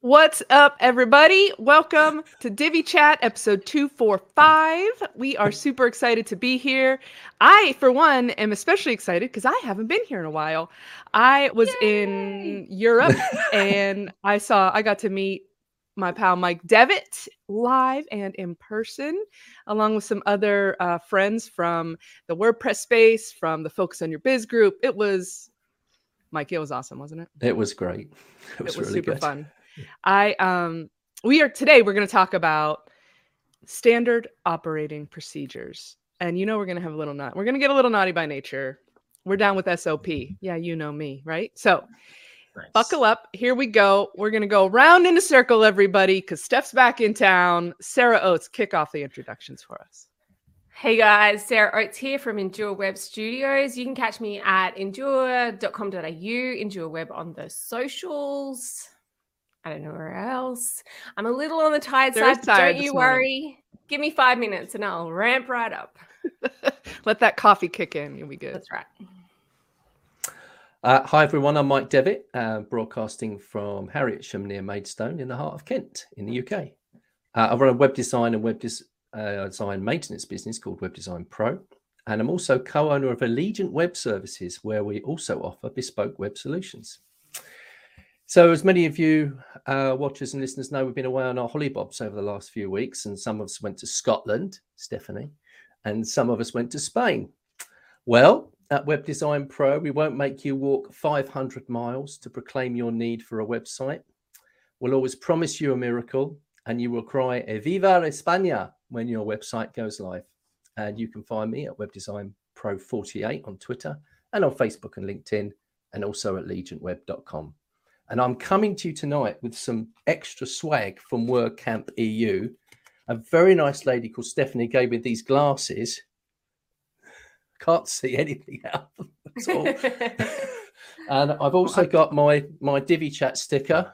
What's up, everybody? Welcome to Divi Chat, episode 245. We are super excited to be here. I, for one, am especially excited because I haven't been here in a while. I was Yay! in Europe and I saw, I got to meet my pal Mike Devitt live and in person, along with some other uh, friends from the WordPress space, from the Focus on Your Biz group. It was, Mike, it was awesome, wasn't it? It was great. It was, it was really super good. fun. I um we are today we're going to talk about standard operating procedures. And you know we're going to have a little nut. We're going to get a little naughty by nature. We're down with SOP. Yeah, you know me, right? So nice. buckle up. Here we go. We're going to go round in a circle, everybody, because Steph's back in town. Sarah Oates, kick off the introductions for us. Hey guys, Sarah Oates here from Endure Web Studios. You can catch me at endure.com.au, Endure Web on the socials. I don't know where else. I'm a little on the tired They're side. Tired don't you worry. Give me five minutes and I'll ramp right up. Let that coffee kick in. You'll be good. That's right. Uh, hi everyone, I'm Mike Devitt, uh, broadcasting from Harrietsham near Maidstone in the heart of Kent in the UK. Uh, I run a web design and web des- uh, design maintenance business called Web Design Pro, and I'm also co-owner of Allegiant Web Services, where we also offer bespoke web solutions. So, as many of you uh, watchers and listeners know, we've been away on our hollybobs over the last few weeks, and some of us went to Scotland, Stephanie, and some of us went to Spain. Well, at Web Design Pro, we won't make you walk 500 miles to proclaim your need for a website. We'll always promise you a miracle, and you will cry "Viva España" when your website goes live. And you can find me at Web Design Pro 48 on Twitter and on Facebook and LinkedIn, and also at allegiantweb.com. And I'm coming to you tonight with some extra swag from WordCamp EU. A very nice lady called Stephanie gave me these glasses. Can't see anything out at all. and I've also got my my Divi Chat sticker.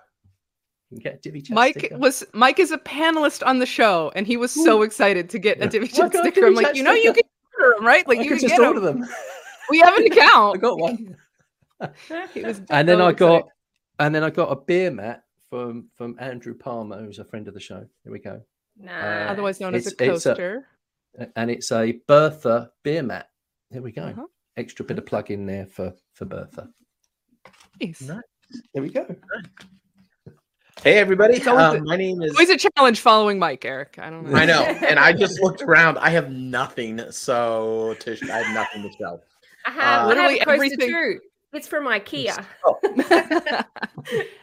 You can get Divi Chat Mike sticker. was Mike is a panelist on the show, and he was so excited to get a Divi Chat sticker. I'm like, you know, you can order them, right? Like I you can just get order them. them. We have an account. I got one. and then I got and then I got a beer mat from from Andrew Palmer, who's a friend of the show. Here we go. Nah. Uh, Otherwise known as a coaster. A, and it's a Bertha beer mat. Here we go. Uh-huh. Extra bit of plug in there for for Bertha. Nice. nice. There we go. Hey everybody, uh, my name is. Always a challenge following Mike, Eric. I don't know. I know, and I just looked around. I have nothing, so to, I have nothing to show. I have uh, literally everything. Too. It's from IKEA. Oh.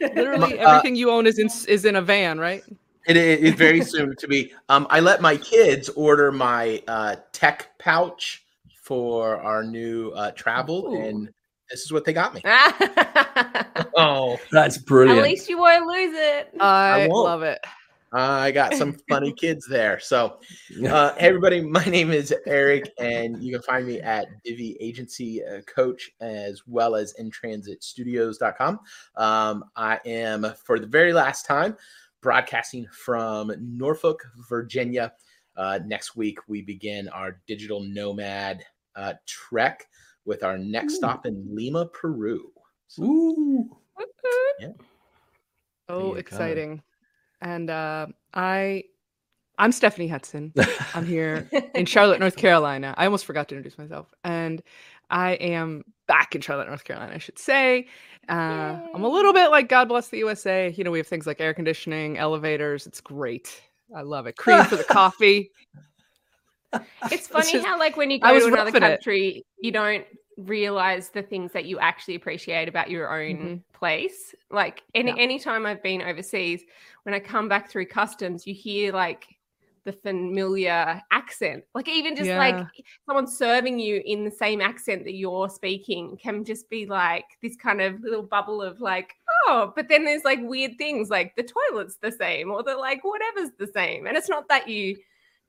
Literally uh, everything you own is in is in a van, right? It is very soon to be. Um, I let my kids order my uh, tech pouch for our new uh, travel, Ooh. and this is what they got me. oh, that's brilliant! At least you won't lose it. I, I love it. I got some funny kids there. So, uh, hey everybody, my name is Eric, and you can find me at Divi Agency uh, Coach as well as intransitstudios.com. Um, I am, for the very last time, broadcasting from Norfolk, Virginia. Uh, next week, we begin our digital nomad uh, trek with our next Ooh. stop in Lima, Peru. So, Ooh. Yeah. Oh, exciting. Go. And uh, I, I'm Stephanie Hudson. I'm here in Charlotte, North Carolina. I almost forgot to introduce myself, and I am back in Charlotte, North Carolina. I should say. Uh, I'm a little bit like God bless the USA. You know, we have things like air conditioning, elevators. It's great. I love it. Cream for the coffee. It's funny it's just, how, like, when you go to another country, it. you don't realize the things that you actually appreciate about your own mm-hmm. place. Like any yeah. anytime I've been overseas, when I come back through customs, you hear like the familiar accent. Like even just yeah. like someone serving you in the same accent that you're speaking can just be like this kind of little bubble of like, oh, but then there's like weird things like the toilet's the same or the like whatever's the same. And it's not that you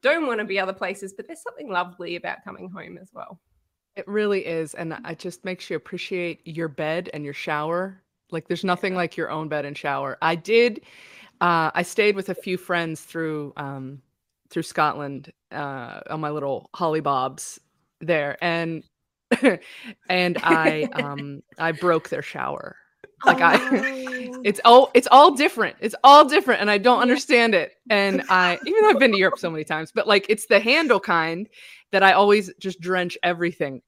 don't want to be other places, but there's something lovely about coming home as well. It really is. And it just makes you appreciate your bed and your shower. Like there's nothing like your own bed and shower. I did uh, I stayed with a few friends through um, through Scotland uh, on my little hollybobs there, and and I um, I broke their shower. Like I, oh. it's all it's all different. It's all different, and I don't understand it. And I, even though I've been to Europe so many times, but like it's the handle kind that I always just drench everything.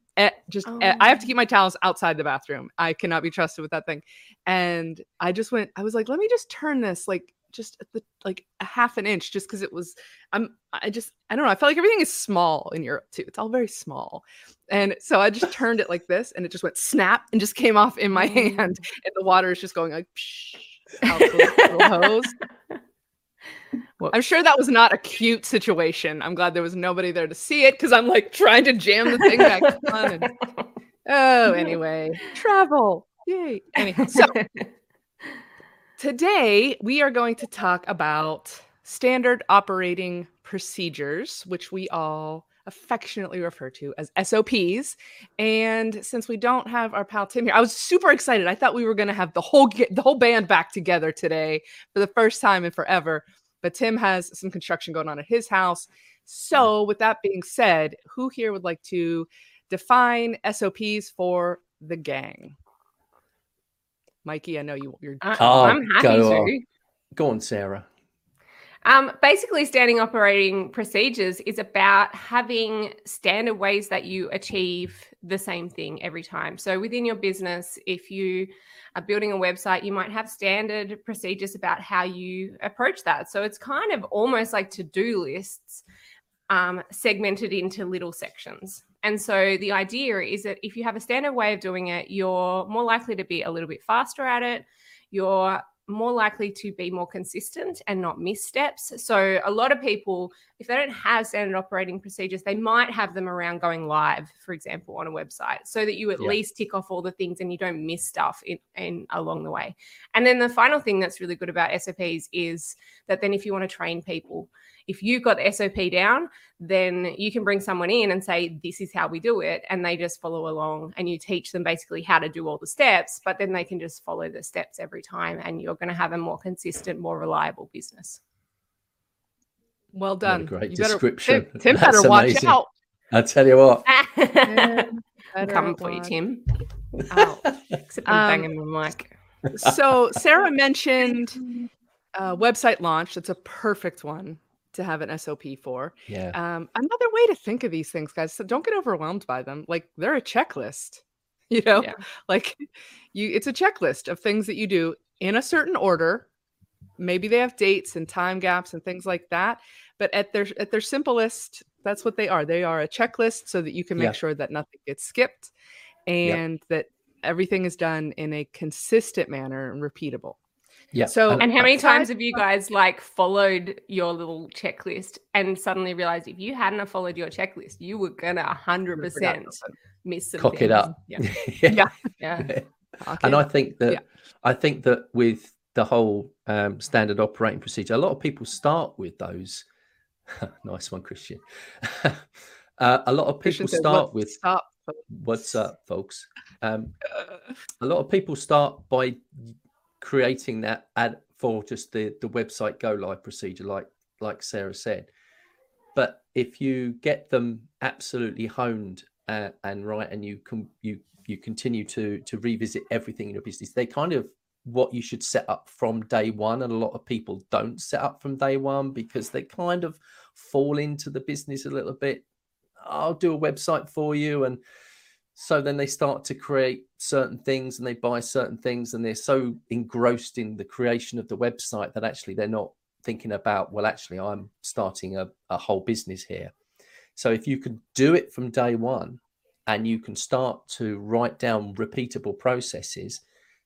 just oh. I have to oh. keep my towels outside the bathroom. I cannot be trusted with that thing. And I just went. I was like, let me just turn this like just the like a half an inch just because it was i'm i just i don't know i felt like everything is small in europe too it's all very small and so i just turned it like this and it just went snap and just came off in my mm. hand and the water is just going like psh, out the hose well, I'm sure that was not a cute situation. I'm glad there was nobody there to see it because I'm like trying to jam the thing back on. And, oh, anyway, travel. Yay. Anyway, so Today, we are going to talk about standard operating procedures, which we all affectionately refer to as SOPs. And since we don't have our pal Tim here, I was super excited. I thought we were going to have the whole the whole band back together today for the first time in forever. But Tim has some construction going on at his house. So, with that being said, who here would like to define SOPs for the gang? Mikey, I know you, you're. Uh, oh, I'm happy go to. On. Go on, Sarah. Um, basically, standing operating procedures is about having standard ways that you achieve the same thing every time. So, within your business, if you are building a website, you might have standard procedures about how you approach that. So, it's kind of almost like to do lists um, segmented into little sections. And so the idea is that if you have a standard way of doing it, you're more likely to be a little bit faster at it. You're more likely to be more consistent and not miss steps. So, a lot of people, if they don't have standard operating procedures, they might have them around going live, for example, on a website, so that you at yeah. least tick off all the things and you don't miss stuff in, in along the way. And then the final thing that's really good about SOPs is that then if you want to train people, if you've got the SOP down, then you can bring someone in and say, This is how we do it. And they just follow along and you teach them basically how to do all the steps, but then they can just follow the steps every time. And you're going to have a more consistent, more reliable business. Well done. What a great you description. Better, Tim, Tim better watch out. I tell you what. I'm coming for you, Tim. Oh, except I'm um, banging my mic. So Sarah mentioned uh, website launch. That's a perfect one to have an SOP for. Yeah. Um, another way to think of these things, guys. So don't get overwhelmed by them. Like they're a checklist. You know, yeah. like you, it's a checklist of things that you do in a certain order. Maybe they have dates and time gaps and things like that. But at their at their simplest, that's what they are. They are a checklist so that you can make yeah. sure that nothing gets skipped and yeah. that everything is done in a consistent manner and repeatable. Yeah. So, and, and how many times have you guys like followed your little checklist and suddenly realized if you hadn't followed your checklist, you were gonna hundred percent miss some cock things. it up. Yeah. yeah. yeah. yeah. And I think that yeah. I think that with the whole um, standard operating procedure, a lot of people start with those. nice one, Christian. uh, a lot of people Christian start with stop. What's up, folks? Um, a lot of people start by creating that ad for just the the website go live procedure, like like Sarah said. But if you get them absolutely honed uh, and right, and you can you you continue to to revisit everything in your business, they kind of what you should set up from day one. And a lot of people don't set up from day one because they kind of fall into the business a little bit. I'll do a website for you and so then they start to create certain things and they buy certain things and they're so engrossed in the creation of the website that actually they're not thinking about, well, actually, I'm starting a, a whole business here. So if you can do it from day one and you can start to write down repeatable processes,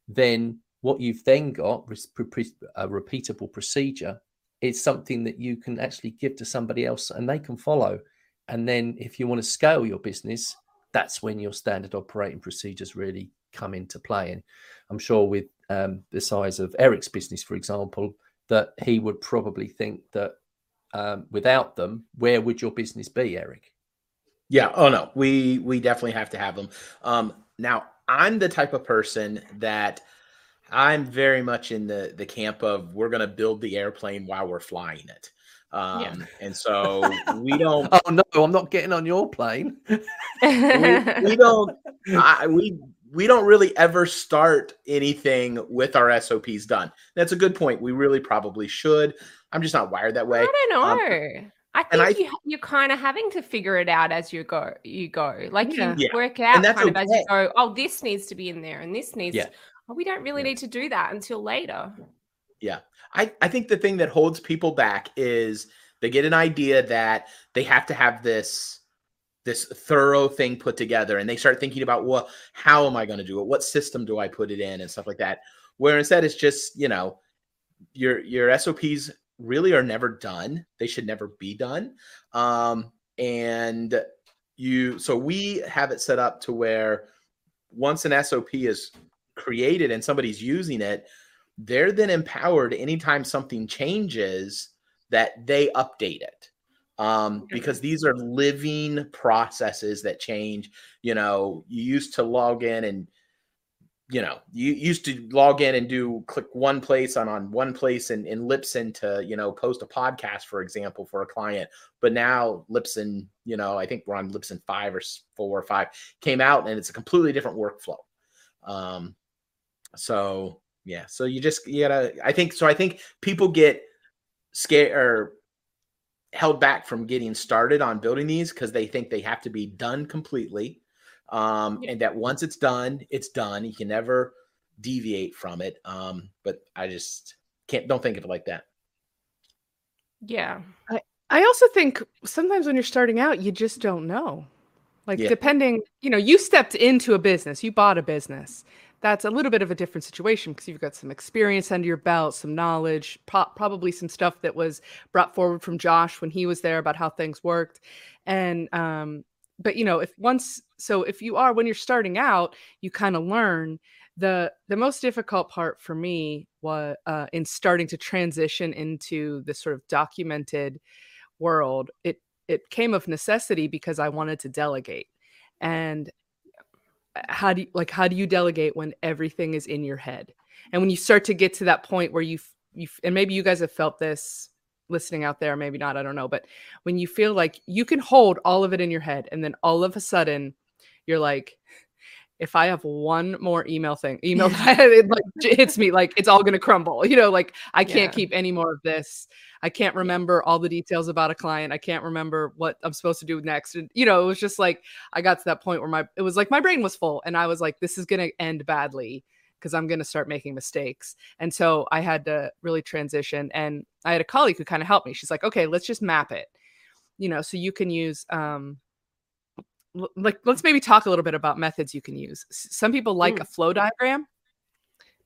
then what you've then got, a repeatable procedure, is something that you can actually give to somebody else and they can follow. And then if you want to scale your business, that's when your standard operating procedures really come into play. And I'm sure with um, the size of Eric's business, for example, that he would probably think that um, without them, where would your business be, Eric? Yeah. Oh no, we we definitely have to have them. Um, now, I'm the type of person that I'm very much in the the camp of we're going to build the airplane while we're flying it. Um, yeah. and so we don't. oh no, I'm not getting on your plane. we, we, don't. I, we we don't really ever start anything with our SOPs done. That's a good point. We really probably should. I'm just not wired that way. I don't um, know. Um, I think I, you, you're kind of having to figure it out as you go. You go like you yeah. work out kind of as you go. Oh, this needs to be in there, and this needs. Yeah. To, oh, we don't really yeah. need to do that until later. Yeah, I I think the thing that holds people back is they get an idea that they have to have this this thorough thing put together and they start thinking about well how am i going to do it? What system do i put it in? and stuff like that. Where instead it's just you know your your sops really are never done. They should never be done. Um and you so we have it set up to where once an sop is created and somebody's using it they're then empowered anytime something changes that they update it. Um, because these are living processes that change. You know, you used to log in and you know you used to log in and do click one place on on one place and, and Libsyn to you know post a podcast for example for a client. But now Libsyn you know i think we're on Libsyn five or four or five came out and it's a completely different workflow. Um so yeah so you just you gotta i think so i think people get scared or held back from getting started on building these because they think they have to be done completely. Um, yeah. and that once it's done, it's done. You can never deviate from it. Um, but I just can't don't think of it like that. Yeah. I, I also think sometimes when you're starting out, you just don't know. Like yeah. depending, you know, you stepped into a business, you bought a business that's a little bit of a different situation because you've got some experience under your belt, some knowledge, pro- probably some stuff that was brought forward from Josh when he was there about how things worked. And, um, but you know, if once, so if you are, when you're starting out, you kind of learn the, the most difficult part for me was uh, in starting to transition into this sort of documented world. It, it came of necessity because I wanted to delegate. And how do you like how do you delegate when everything is in your head? And when you start to get to that point where you you and maybe you guys have felt this listening out there maybe not i don't know but when you feel like you can hold all of it in your head and then all of a sudden you're like if I have one more email thing, email that it like hits me like it's all gonna crumble. You know, like I can't yeah. keep any more of this. I can't remember all the details about a client. I can't remember what I'm supposed to do next. And you know, it was just like I got to that point where my it was like my brain was full and I was like, this is gonna end badly because I'm gonna start making mistakes. And so I had to really transition. And I had a colleague who kind of helped me. She's like, okay, let's just map it. You know, so you can use um like let's maybe talk a little bit about methods you can use. Some people like mm. a flow diagram.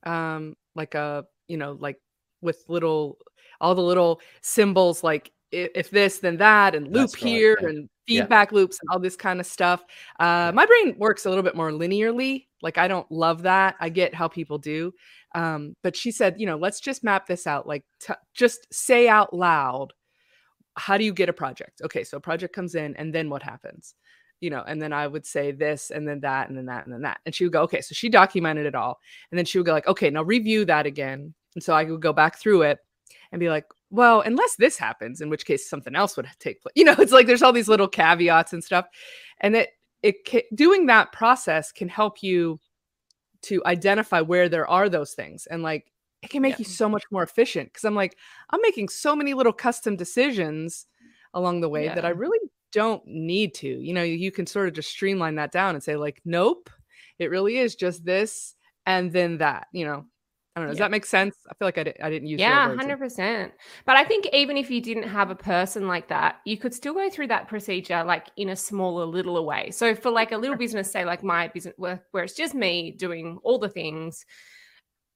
Um, like a, you know, like with little all the little symbols like if this then that and loop here yeah. and feedback yeah. loops and all this kind of stuff uh, my brain works a little bit more linearly like i don't love that i get how people do um, but she said you know let's just map this out like just say out loud how do you get a project okay so a project comes in and then what happens you know and then i would say this and then that and then that and then that and she would go okay so she documented it all and then she would go like okay now review that again and so i would go back through it and be like, well, unless this happens, in which case something else would take place. You know, it's like there's all these little caveats and stuff, and that it, it doing that process can help you to identify where there are those things, and like it can make yeah. you so much more efficient. Because I'm like, I'm making so many little custom decisions along the way yeah. that I really don't need to. You know, you can sort of just streamline that down and say like, nope, it really is just this and then that. You know, I don't know. Does yeah. that make sense? I feel like I, di- I didn't use. Yeah, hundred percent. But I think even if you didn't have a person like that, you could still go through that procedure like in a smaller, littler way. So for like a little business, say like my business, where, where it's just me doing all the things,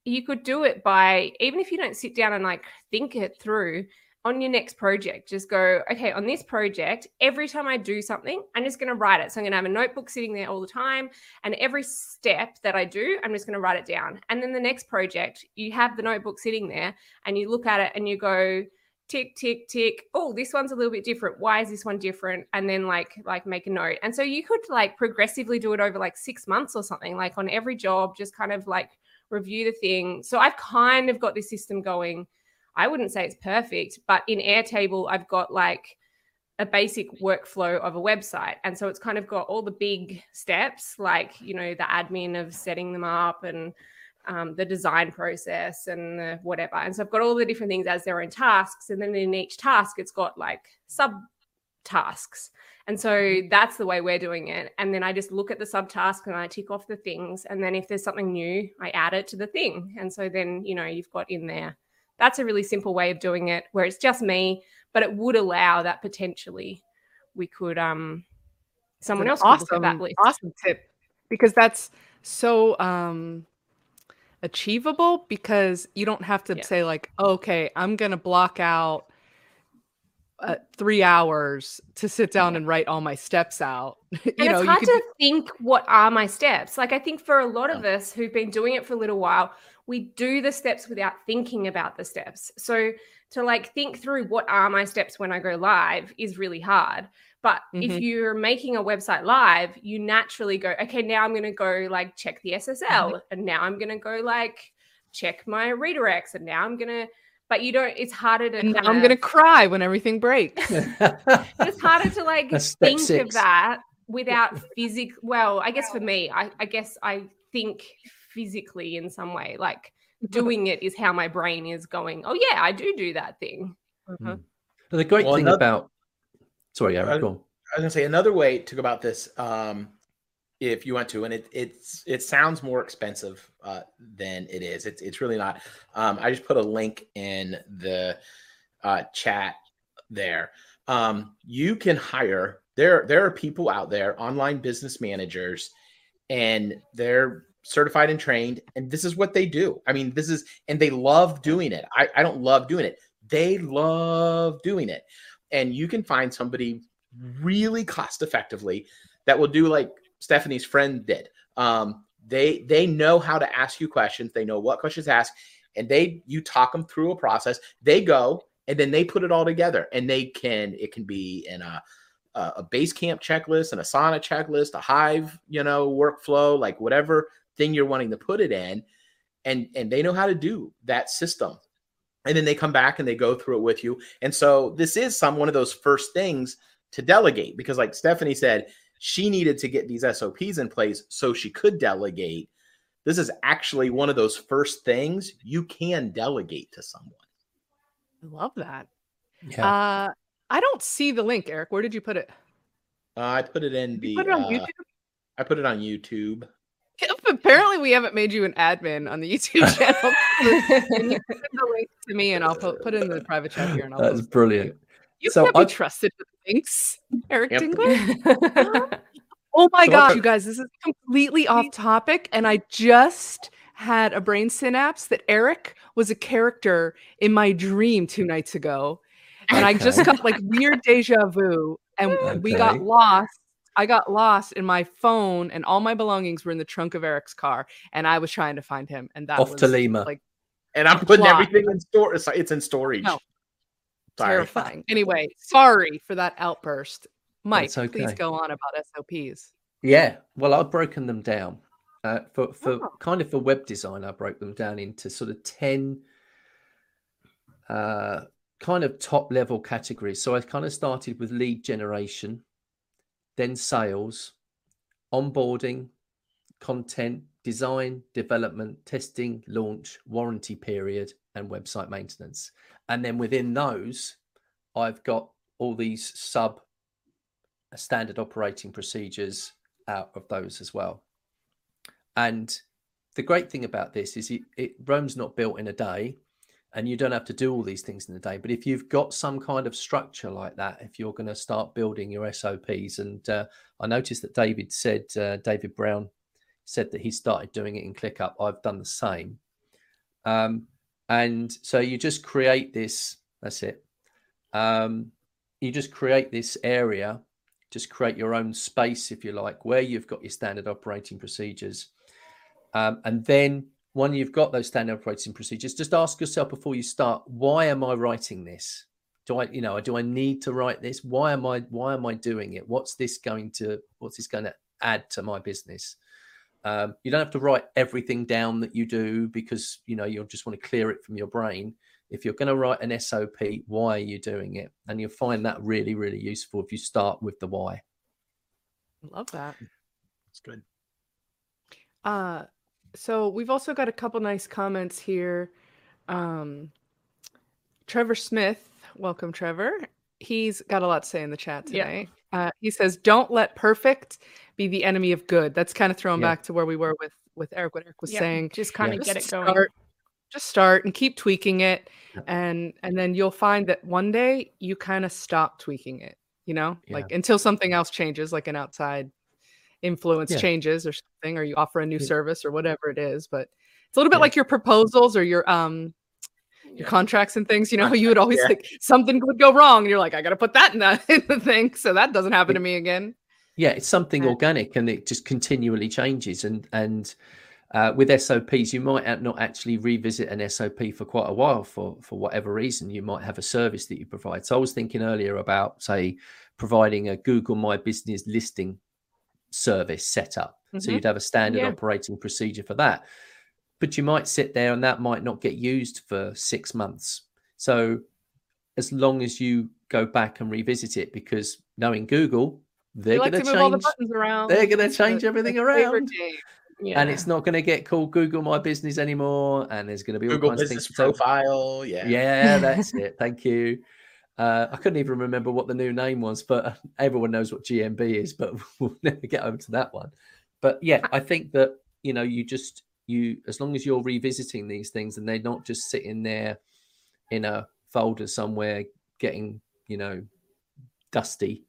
you could do it by even if you don't sit down and like think it through on your next project, just go, okay, on this project, every time I do something, I'm just going to write it. So I'm going to have a notebook sitting there all the time. And every step that I do, I'm just going to write it down. And then the next project, you have the notebook sitting there and you look at it and you go, tick tick tick oh this one's a little bit different why is this one different and then like like make a note and so you could like progressively do it over like six months or something like on every job just kind of like review the thing so i've kind of got this system going I wouldn't say it's perfect, but in Airtable, I've got like a basic workflow of a website. And so it's kind of got all the big steps, like, you know, the admin of setting them up and um, the design process and the whatever. And so I've got all the different things as their own tasks. And then in each task, it's got like sub tasks. And so mm-hmm. that's the way we're doing it. And then I just look at the subtask and I tick off the things. And then if there's something new, I add it to the thing. And so then, you know, you've got in there. That's a really simple way of doing it where it's just me but it would allow that potentially we could um someone else awesome, could look at that list. Awesome tip because that's so um achievable because you don't have to yeah. say like okay i'm gonna block out uh, three hours to sit down yeah. and write all my steps out. you and know, it's hard could... to think what are my steps. Like I think for a lot of us who've been doing it for a little while, we do the steps without thinking about the steps. So to like think through what are my steps when I go live is really hard. But mm-hmm. if you're making a website live, you naturally go, okay, now I'm going to go like check the SSL, mm-hmm. and now I'm going to go like check my redirects, and now I'm going to. But you don't. It's harder to. And now I'm going to cry when everything breaks. it's harder to like think six. of that without physical. Well, I guess for me, I, I guess I think physically in some way, like doing it is how my brain is going oh yeah i do do that thing. Mm-hmm. the great well, thing another, about sorry Eric, I, go on. I was gonna say another way to go about this um if you want to and it it's it sounds more expensive uh than it is. It's it's really not. Um i just put a link in the uh chat there. Um you can hire there there are people out there online business managers and they're certified and trained, and this is what they do. I mean, this is, and they love doing it. I, I don't love doing it. They love doing it. And you can find somebody really cost effectively that will do like Stephanie's friend did. Um, they they know how to ask you questions. They know what questions to ask, and they you talk them through a process. They go and then they put it all together, and they can it can be in a a Basecamp checklist, an Asana checklist, a Hive, you know, workflow, like whatever thing you're wanting to put it in and and they know how to do that system. And then they come back and they go through it with you. And so this is some one of those first things to delegate because like stephanie said she needed to get these sops in place so she could delegate. This is actually one of those first things you can delegate to someone. I love that. Yeah. uh i don't see the link eric. Where did you put it? Uh, i put it in the put it on uh, i put it on youtube Apparently, we haven't made you an admin on the YouTube channel. you send the link to me, and I'll put, put it in the private chat here. And I'll That's brilliant. You so can't be trusted with links, Eric yep. Dingler. oh my so gosh, you guys, this is completely off mm-hmm. topic, and I just had a brain synapse that Eric was a character in my dream two nights ago, and I just got like weird deja vu, and okay. we got lost I got lost in my phone and all my belongings were in the trunk of Eric's car and I was trying to find him and that off was to Lima. Like and I'm putting plot. everything in store. It's in storage. No. Terrifying. anyway, sorry for that outburst. Mike, okay. please go on about SOPs. Yeah, well, I've broken them down. Uh, for for oh. kind of for web design, I broke them down into sort of ten uh, kind of top level categories. So I kind of started with lead generation, then sales, onboarding, content, design, development, testing, launch, warranty period, and website maintenance. And then within those, I've got all these sub uh, standard operating procedures out of those as well. And the great thing about this is it, it Rome's not built in a day and you don't have to do all these things in the day. But if you've got some kind of structure like that, if you're going to start building your SOPs, and uh, I noticed that David said, uh, David Brown said that he started doing it in ClickUp. I've done the same. Um, and so you just create this, that's it. Um, you just create this area, just create your own space, if you like, where you've got your standard operating procedures. Um, and then when you've got those standard operating procedures, just ask yourself before you start, why am I writing this? Do I, you know, do I need to write this? Why am I, why am I doing it? What's this going to, what's this going to add to my business? Um, you don't have to write everything down that you do because you know you'll just want to clear it from your brain. If you're going to write an SOP, why are you doing it? And you'll find that really, really useful if you start with the why. Love that. It's good. Uh, so we've also got a couple nice comments here. Um, Trevor Smith, welcome, Trevor. He's got a lot to say in the chat today. Yeah. Uh, he says, "Don't let perfect be the enemy of good." That's kind of thrown yeah. back to where we were with with Eric. What Eric was yeah, saying, just kind of get it going. Start, just start and keep tweaking it, and and then you'll find that one day you kind of stop tweaking it. You know, like until something else changes, like an outside influence changes or something, or you offer a new service or whatever it is. But it's a little bit like your proposals or your um your contracts and things, you know, you would always yeah. like something would go wrong, and you're like, I got to put that in the, in the thing, so that doesn't happen to me again. Yeah, it's something yeah. organic, and it just continually changes. And and uh, with SOPs, you might not actually revisit an SOP for quite a while for for whatever reason. You might have a service that you provide. So I was thinking earlier about, say, providing a Google My Business listing service set up. Mm-hmm. So you'd have a standard yeah. operating procedure for that but you might sit there and that might not get used for six months. So as long as you go back and revisit it, because knowing Google, they're going to change. The they're going to change everything around. Yeah. And it's not going to get called Google My Business anymore. And there's going to be all Google Business Profile. Yeah. Yeah, that's it. Thank you. Uh, I couldn't even remember what the new name was, but everyone knows what GMB is, but we'll never get over to that one. But yeah, I think that, you know, you just, you as long as you're revisiting these things and they're not just sitting there in a folder somewhere getting you know dusty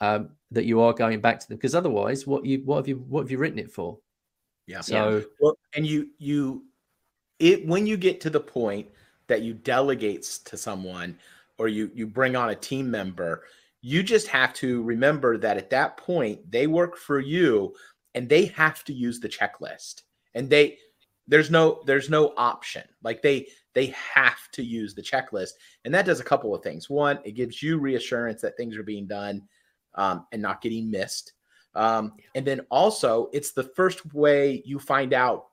um, that you are going back to them. Because otherwise what you what have you what have you written it for? Yeah. So well and you you it when you get to the point that you delegates to someone or you you bring on a team member you just have to remember that at that point they work for you and they have to use the checklist. And they there's no there's no option. Like they they have to use the checklist. And that does a couple of things. One it gives you reassurance that things are being done um, and not getting missed. Um, and then also it's the first way you find out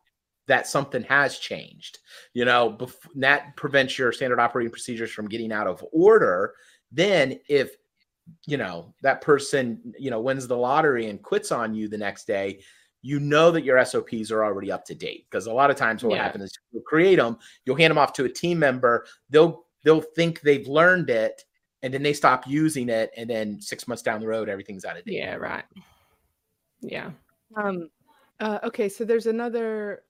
that something has changed you know bef- that prevents your standard operating procedures from getting out of order then if you know that person you know wins the lottery and quits on you the next day you know that your SOPs are already up to date because a lot of times what yeah. happens is you'll create them, you'll hand them off to a team member, they'll they'll think they've learned it, and then they stop using it, and then six months down the road, everything's out of date. Yeah, right. Yeah. Um. Uh, okay, so there's another.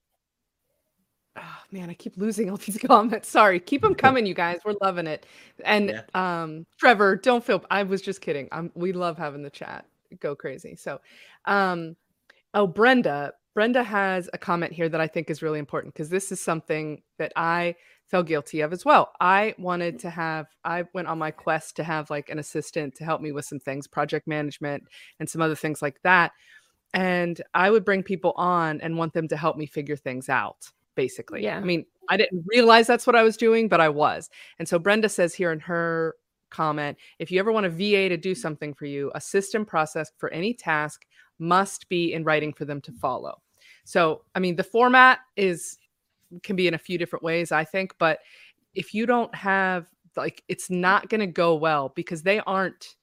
Oh man, I keep losing all these comments. Sorry, keep them coming, you guys. We're loving it. And yeah. um, Trevor, don't feel. I was just kidding. I'm, we love having the chat go crazy. So, um, Oh, Brenda. Brenda has a comment here that I think is really important because this is something that I felt guilty of as well. I wanted to have, I went on my quest to have like an assistant to help me with some things, project management and some other things like that. And I would bring people on and want them to help me figure things out, basically. Yeah. I mean, I didn't realize that's what I was doing, but I was. And so Brenda says here in her comment if you ever want a VA to do something for you, a system process for any task must be in writing for them to follow. So, I mean, the format is can be in a few different ways, I think, but if you don't have like it's not going to go well because they aren't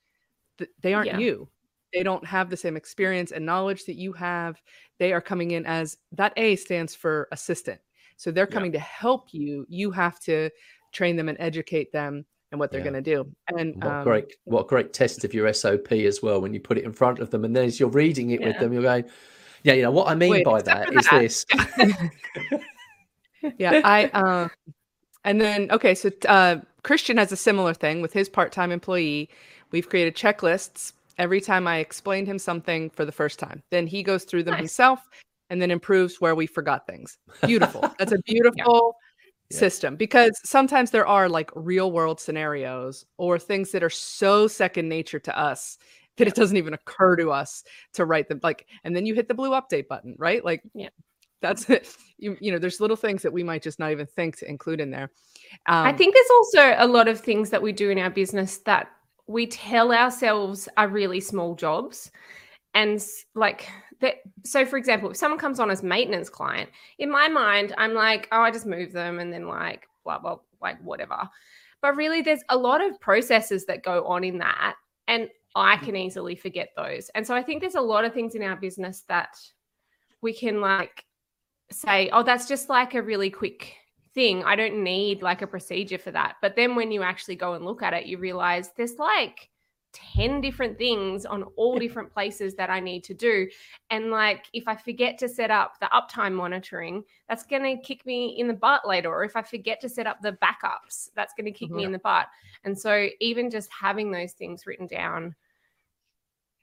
they aren't yeah. you. They don't have the same experience and knowledge that you have. They are coming in as that A stands for assistant. So they're coming yeah. to help you. You have to train them and educate them and what they're yeah. going to do. And what um, great, what great test of your SOP as well when you put it in front of them, and then as you're reading it yeah. with them, you're going, "Yeah, you know what I mean Wait, by that is this." yeah, I. Uh, and then okay, so uh, Christian has a similar thing with his part-time employee. We've created checklists every time I explained him something for the first time. Then he goes through them nice. himself and then improves where we forgot things. Beautiful. That's a beautiful system because sometimes there are like real world scenarios or things that are so second nature to us that yeah. it doesn't even occur to us to write them like and then you hit the blue update button right like yeah that's it you, you know there's little things that we might just not even think to include in there um, i think there's also a lot of things that we do in our business that we tell ourselves are really small jobs. And like that so for example if someone comes on as maintenance client in my mind i'm like oh i just move them and then like blah blah like whatever. But really there's a lot of processes that go on in that and i can easily forget those. And so i think there's a lot of things in our business that we can like say oh that's just like a really quick thing i don't need like a procedure for that but then when you actually go and look at it you realize there's like 10 different things on all different places that I need to do. And like, if I forget to set up the uptime monitoring, that's going to kick me in the butt later. Or if I forget to set up the backups, that's going to kick mm-hmm. me in the butt. And so, even just having those things written down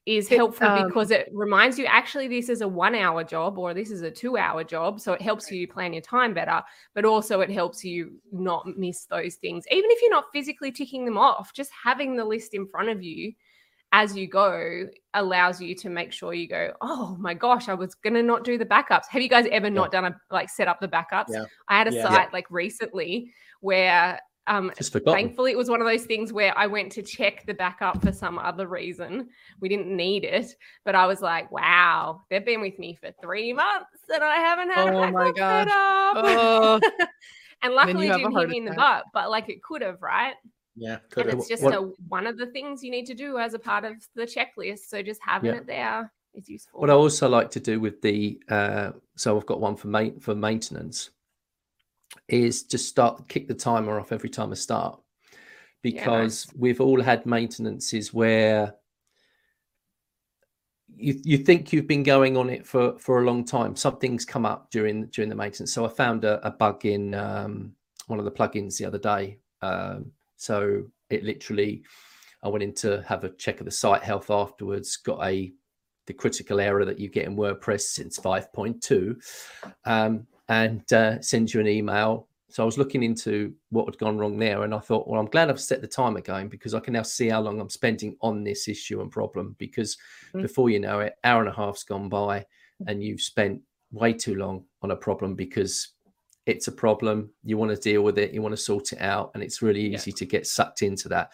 is helpful um, because it reminds you actually this is a one hour job or this is a two hour job. So it helps you plan your time better, but also it helps you not miss those things. Even if you're not physically ticking them off, just having the list in front of you as you go allows you to make sure you go, oh my gosh, I was gonna not do the backups. Have you guys ever yeah. not done a like set up the backups? Yeah. I had a yeah. site like recently where um, thankfully, it was one of those things where I went to check the backup for some other reason. We didn't need it, but I was like, "Wow, they've been with me for three months and I haven't had oh a backup set up." Oh. and luckily, it didn't hit me in the butt, but like it could have, right? Yeah, could and have. it's just what, a, one of the things you need to do as a part of the checklist. So just having yeah. it there is useful. What I also like to do with the uh, so I've got one for ma- for maintenance is just start kick the timer off every time I start. Because yeah, nice. we've all had maintenances where you, you think you've been going on it for for a long time. Something's come up during during the maintenance. So i found a, a bug in um, one of the plugins the other day. Um, so it literally i went in to have a check of the site health afterwards got a the critical error that you get in wordpress since 5.2 um, and uh, sends you an email. So I was looking into what had gone wrong there, and I thought, well, I'm glad I've set the timer going because I can now see how long I'm spending on this issue and problem. Because mm-hmm. before you know it, hour and a half's gone by, and you've spent way too long on a problem because it's a problem. You want to deal with it, you want to sort it out, and it's really easy yeah. to get sucked into that.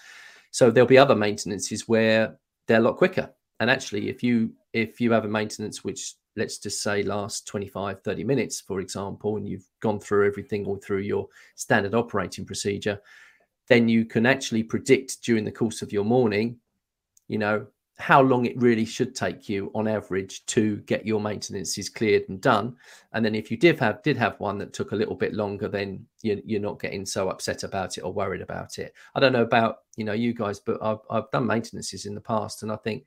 So there'll be other maintenances where they're a lot quicker. And actually, if you if you have a maintenance which let's just say last 25 30 minutes for example and you've gone through everything all through your standard operating procedure then you can actually predict during the course of your morning you know how long it really should take you on average to get your maintenances cleared and done. And then if you did have did have one that took a little bit longer then you're, you're not getting so upset about it or worried about it. I don't know about you know you guys but i've, I've done maintenances in the past and i think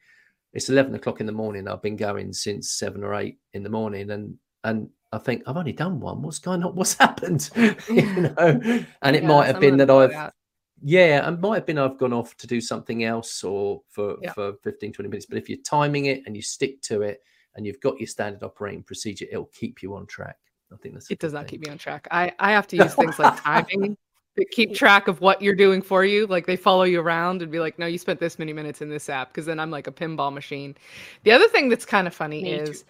it's 11 o'clock in the morning. I've been going since seven or eight in the morning. And, and I think I've only done one. What's going on? What's happened? you know, and it yeah, might have been that I've, that. yeah, it might have been I've gone off to do something else or for, yeah. for 15, 20 minutes. But if you're timing it and you stick to it and you've got your standard operating procedure, it'll keep you on track. I think that's it does not keep me on track. I, I have to use things like timing that keep track of what you're doing for you. Like they follow you around and be like, no, you spent this many minutes in this app. Cause then I'm like a pinball machine. The other thing that's kind of funny Me is too.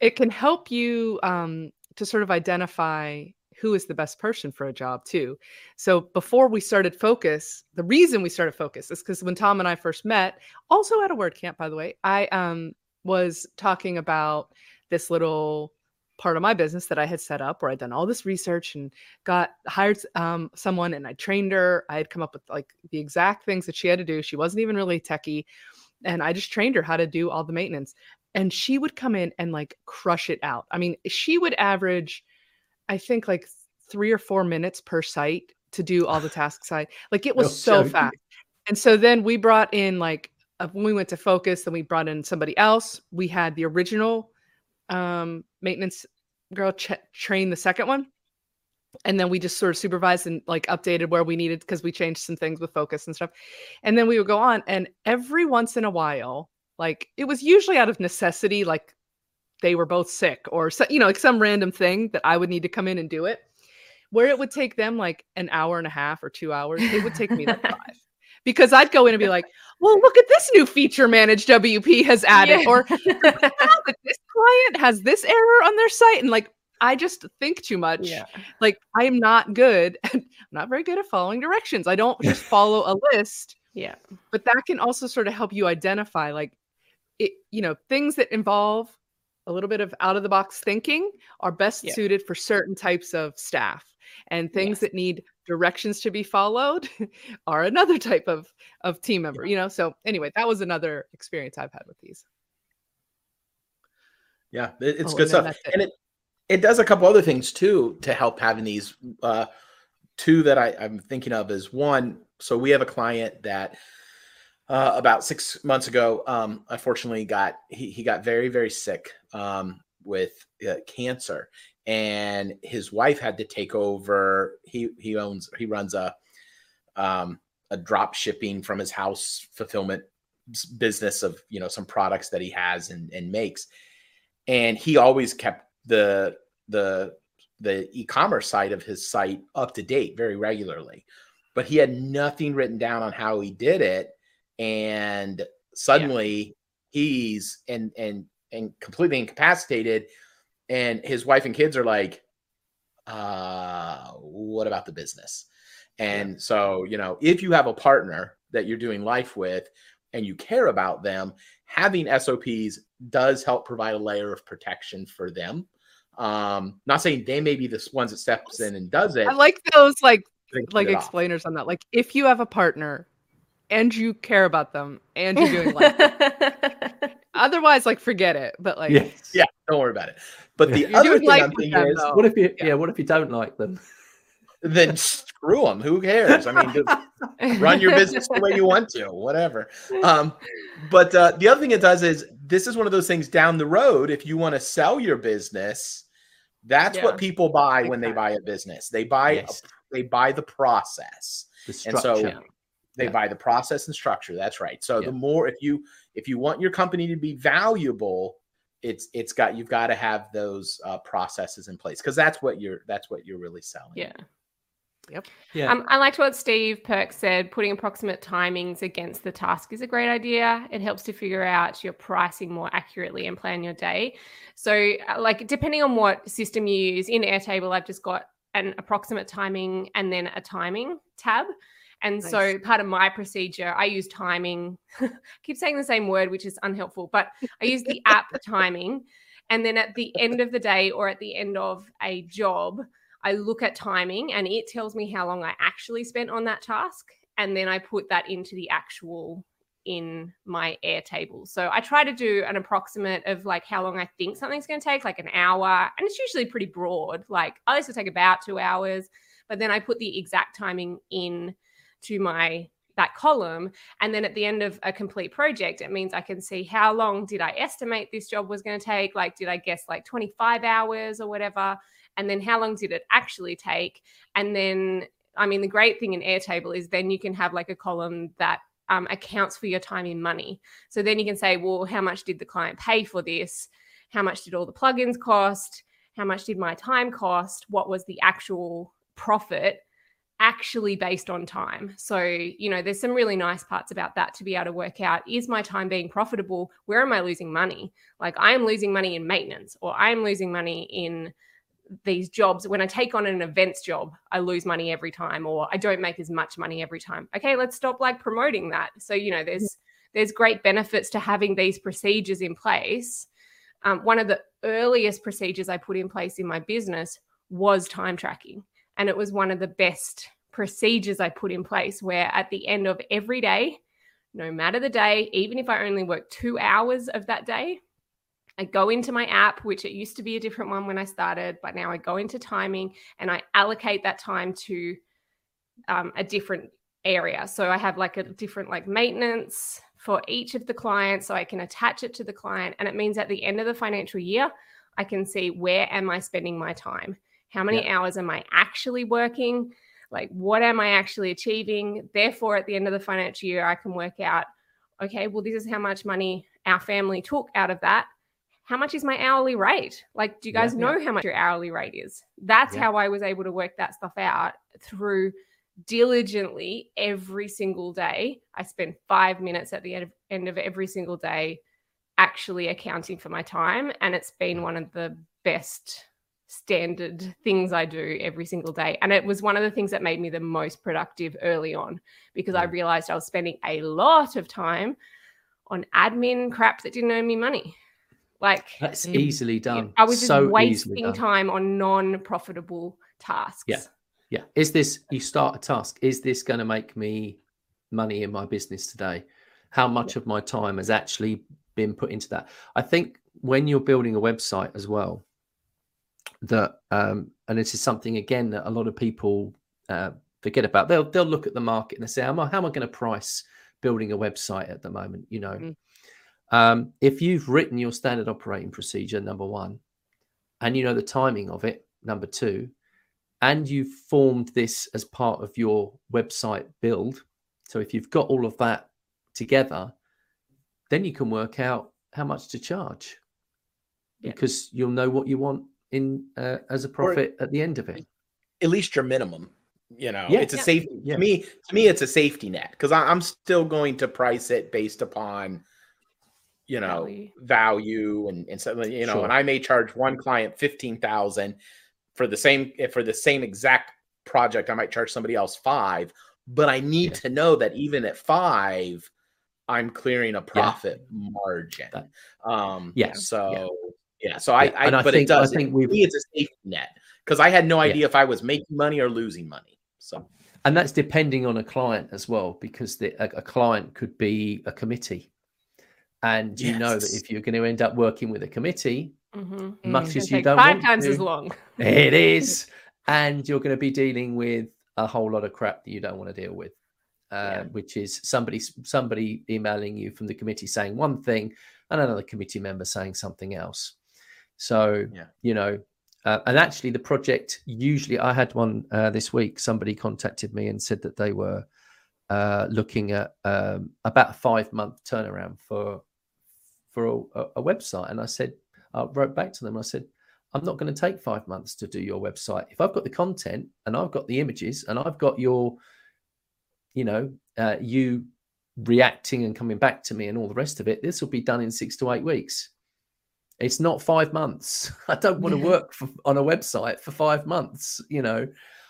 it can help you um, to sort of identify who is the best person for a job too. So before we started Focus, the reason we started Focus is because when Tom and I first met, also at a WordCamp, by the way, I um, was talking about this little part of my business that I had set up where I'd done all this research and got hired um, someone and I trained her. I had come up with like the exact things that she had to do. She wasn't even really techie. And I just trained her how to do all the maintenance. And she would come in and like crush it out. I mean, she would average, I think, like three or four minutes per site to do all the tasks I like it was no, so fast. And so then we brought in like uh, when we went to focus, then we brought in somebody else. We had the original um, maintenance girl ch- train the second one. And then we just sort of supervised and like updated where we needed because we changed some things with focus and stuff. And then we would go on and every once in a while like it was usually out of necessity like they were both sick or so, you know like some random thing that i would need to come in and do it. Where it would take them like an hour and a half or two hours it would take me like five because I'd go in and be like, well, look at this new feature ManageWP has added, yeah. or this client has this error on their site. And like, I just think too much. Yeah. Like, I am not good. I'm not very good at following directions. I don't just follow a list. Yeah. But that can also sort of help you identify, like, it, you know, things that involve a little bit of out of the box thinking are best yeah. suited for certain types of staff and things yes. that need directions to be followed are another type of of team member yeah. you know so anyway that was another experience i've had with these yeah it's oh, good stuff it. and it it does a couple other things too to help having these uh two that I, i'm thinking of is one so we have a client that uh, about six months ago, um, unfortunately, got he, he got very very sick um, with uh, cancer, and his wife had to take over. He he owns he runs a um, a drop shipping from his house fulfillment business of you know some products that he has and, and makes, and he always kept the the the e-commerce side of his site up to date very regularly but he had nothing written down on how he did it and suddenly yeah. he's and and and completely incapacitated and his wife and kids are like uh what about the business and yeah. so you know if you have a partner that you're doing life with and you care about them having sops does help provide a layer of protection for them um not saying they may be the ones that steps in and does it i like those like like explainers off. on that like if you have a partner and you care about them and you're doing life. Otherwise, like forget it. But like, yes. yeah, don't worry about it. But the you're other thing I'm thinking them, is, though. what if you, yeah. yeah, what if you don't like them? Then screw them. Who cares? I mean, run your business the way you want to, whatever. Um, but uh, the other thing it does is this is one of those things down the road. If you want to sell your business, that's yeah. what people buy exactly. when they buy a business. They buy yes. a, they buy the process. The and so they yeah. buy the process and structure. That's right. So yeah. the more if you if you want your company to be valuable, it's it's got you've got to have those uh, processes in place because that's what you're that's what you're really selling. Yeah. Yep. Yeah. Um, I liked what Steve Perk said. Putting approximate timings against the task is a great idea. It helps to figure out your pricing more accurately and plan your day. So, uh, like, depending on what system you use, in Airtable, I've just got an approximate timing and then a timing tab. And nice. so part of my procedure, I use timing. keep saying the same word, which is unhelpful, but I use the app timing. And then at the end of the day or at the end of a job, I look at timing and it tells me how long I actually spent on that task. And then I put that into the actual in my Airtable. So I try to do an approximate of like how long I think something's going to take, like an hour. And it's usually pretty broad. Like, oh, this will take about two hours. But then I put the exact timing in to my that column and then at the end of a complete project it means i can see how long did i estimate this job was going to take like did i guess like 25 hours or whatever and then how long did it actually take? And then i mean the great thing in airtable is then you can have like a column that um, accounts for your time in money. So then you can say well how much did the client pay for this? How much did all the plugins cost? How much did my time cost? What was the actual profit actually based on time. So, you know, there's some really nice parts about that to be able to work out is my time being profitable? Where am I losing money? Like, I am losing money in maintenance or I am losing money in these jobs. When I take on an events job, I lose money every time or I don't make as much money every time. Okay, let's stop like promoting that. So, you know, there's there's great benefits to having these procedures in place. Um, one of the earliest procedures I put in place in my business was time tracking. And it was one of the best procedures I put in place where at the end of every day, no matter the day, even if I only work two hours of that day, I go into my app, which it used to be a different one when I started, but now I go into timing and I allocate that time to um, a different area. So I have like a different like maintenance for each of the clients so I can attach it to the client. And it means at the end of the financial year, I can see where am I spending my time? How many yeah. hours am I actually working? Like, what am I actually achieving? Therefore, at the end of the financial year, I can work out, okay, well, this is how much money our family took out of that. How much is my hourly rate? Like, do you guys yeah, know yeah. how much your hourly rate is? That's how I was able to work that stuff out through diligently every single day. I spend five minutes at the end of, end of every single day actually accounting for my time. And it's been one of the best standard things I do every single day. And it was one of the things that made me the most productive early on because I mm. realized I was spending a lot of time on admin crap that didn't earn me money Like that's easily done. I was so wasting time on non-profitable tasks. Yeah. Yeah. Is this you start a task? Is this going to make me money in my business today? How much of my time has actually been put into that? I think when you're building a website as well, that um, and this is something again that a lot of people uh, forget about. They'll they'll look at the market and they say, "How am I, I going to price building a website at the moment?" You know, mm. um, if you've written your standard operating procedure, number one, and you know the timing of it, number two, and you've formed this as part of your website build. So if you've got all of that together, then you can work out how much to charge yeah. because you'll know what you want in uh, as a profit or at the end of it. At least your minimum. You know, yeah. it's a safety yeah. to me. To me, it's a safety net because I'm still going to price it based upon you know value, value and and so you know, sure. and I may charge one client fifteen thousand for the same eh, for the same exact project. I might charge somebody else five, but I need to know that even at five, I'm clearing a profit margin. Um, yeah. So yeah, so I, I, I but think, it does. I think we it's a safety net because I had no idea yeah. if I was making money or losing money. So, and that's depending on a client as well, because the, a, a client could be a committee, and you yes. know that if you're going to end up working with a committee, mm-hmm. much mm, as you don't five times to, as long, it is, and you're going to be dealing with a whole lot of crap that you don't want to deal with. Uh, yeah. Which is somebody somebody emailing you from the committee saying one thing and another committee member saying something else. So, yeah. you know, uh, and actually, the project usually, I had one uh, this week. Somebody contacted me and said that they were uh, looking at um, about a five month turnaround for for a, a, website. And I said, I wrote back to them. I said, I'm not going to take five months to do your website. If I've got the content and I've got the images and I've got your, you know, uh, you reacting and coming back to me and all the rest of it, this will be done in six to eight weeks. It's not five months. I don't want to work for, on a website for five months. You know,